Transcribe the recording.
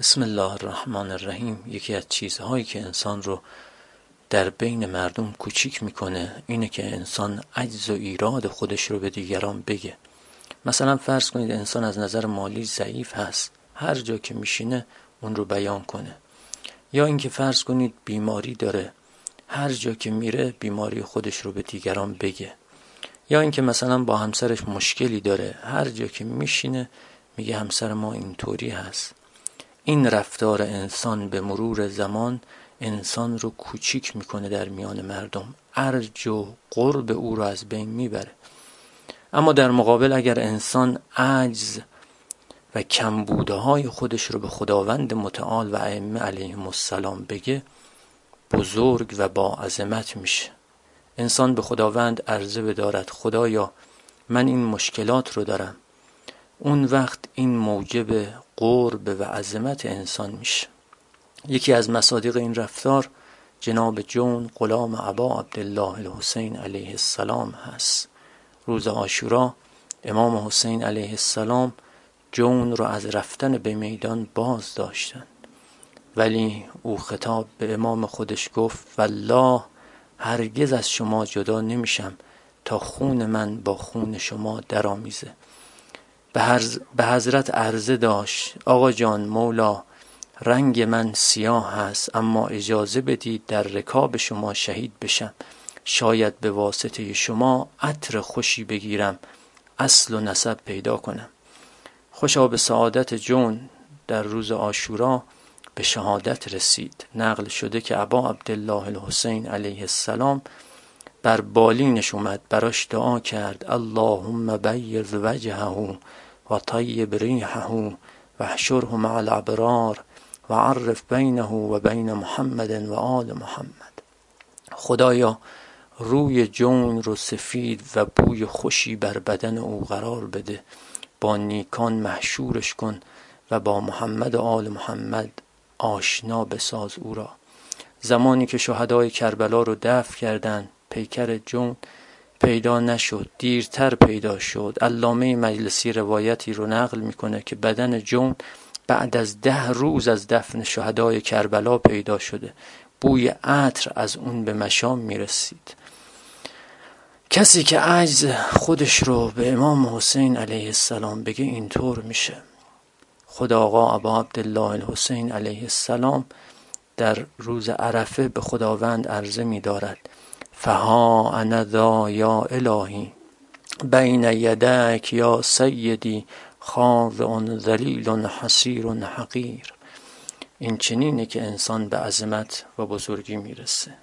بسم الله الرحمن الرحیم. یکی از چیزهایی که انسان رو در بین مردم کوچیک می‌کنه اینه که انسان عجز و ایراد خودش رو به دیگران بگه. مثلا فرض کنید انسان از نظر مالی ضعیف هست. هر جا که میشینه اون رو بیان کنه. یا اینکه فرض کنید بیماری داره. هر جا که میره بیماری خودش رو به دیگران بگه. یا اینکه مثلا با همسرش مشکلی داره. هر جا که میشینه میگه همسر ما اینطوری هست. این رفتار انسان به مرور زمان انسان رو کوچیک می‌کنه در میان مردم. ارج و قرب او رو از بین می‌بره. اما در مقابل اگر انسان عجز و کمبوده های خودش رو به خداوند متعال و ائمه علیهم السلام بگه بزرگ و با عظمت میشه. انسان به خداوند عرضه بدارد خدایا من این مشکلات رو دارم. اون وقت این موجب قرب و عظمت انسان میشه. یکی از مصادیق این رفتار جناب جون غلام عبا عبدالله الحسین علیه السلام هست. روز آشورا امام حسین علیه السلام جون رو از رفتن به میدان باز داشتن. ولی او خطاب به امام خودش گفت والله هرگز از شما جدا نمیشم تا خون من با خون شما درآمیزه. به حضرت عرضه داشت آقا جان مولا رنگ من سیاه هست اما اجازه بدید در رکاب شما شهید بشم. شاید به واسطه شما عطر خوشی بگیرم اصل و نسب پیدا کنم. خوشا به سعادت جون در روز آشورا به شهادت رسید. نقل شده که ابا عبدالله الحسین علیه السلام بر بالینش اومد براش دعا کرد. اللهم بیض وجهه و طیب ریحه و حشره مع الابرار و عرف بینه و بین محمد و آل محمد. خدایا روی جون رو سفید و بوی خوشی بر بدن او قرار بده. با نیکان محشورش کن و با محمد و آل محمد آشنا بساز او را. زمانی که شهدای کربلا رو دفع کردند پیکر جون پیدا نشد دیرتر پیدا شد. علامه مجلسی روایتی رو نقل می‌کنه که بدن جون بعد از ده روز از دفن شهدای کربلا پیدا شده. بوی عطر از اون به مشام می‌رسید. کسی که عجز خودش رو به امام حسین علیه السلام بگه اینطور میشه. خدا آقا ابا عبدالله الحسین علیه السلام در روز عرفه به خداوند عرضه می دارد فها انا ذا یا الهی بین یدک یا سیدی خاضع ذلیل حسیر حقیر این چنینه که انسان به عظمت و بزرگی می‌رسه.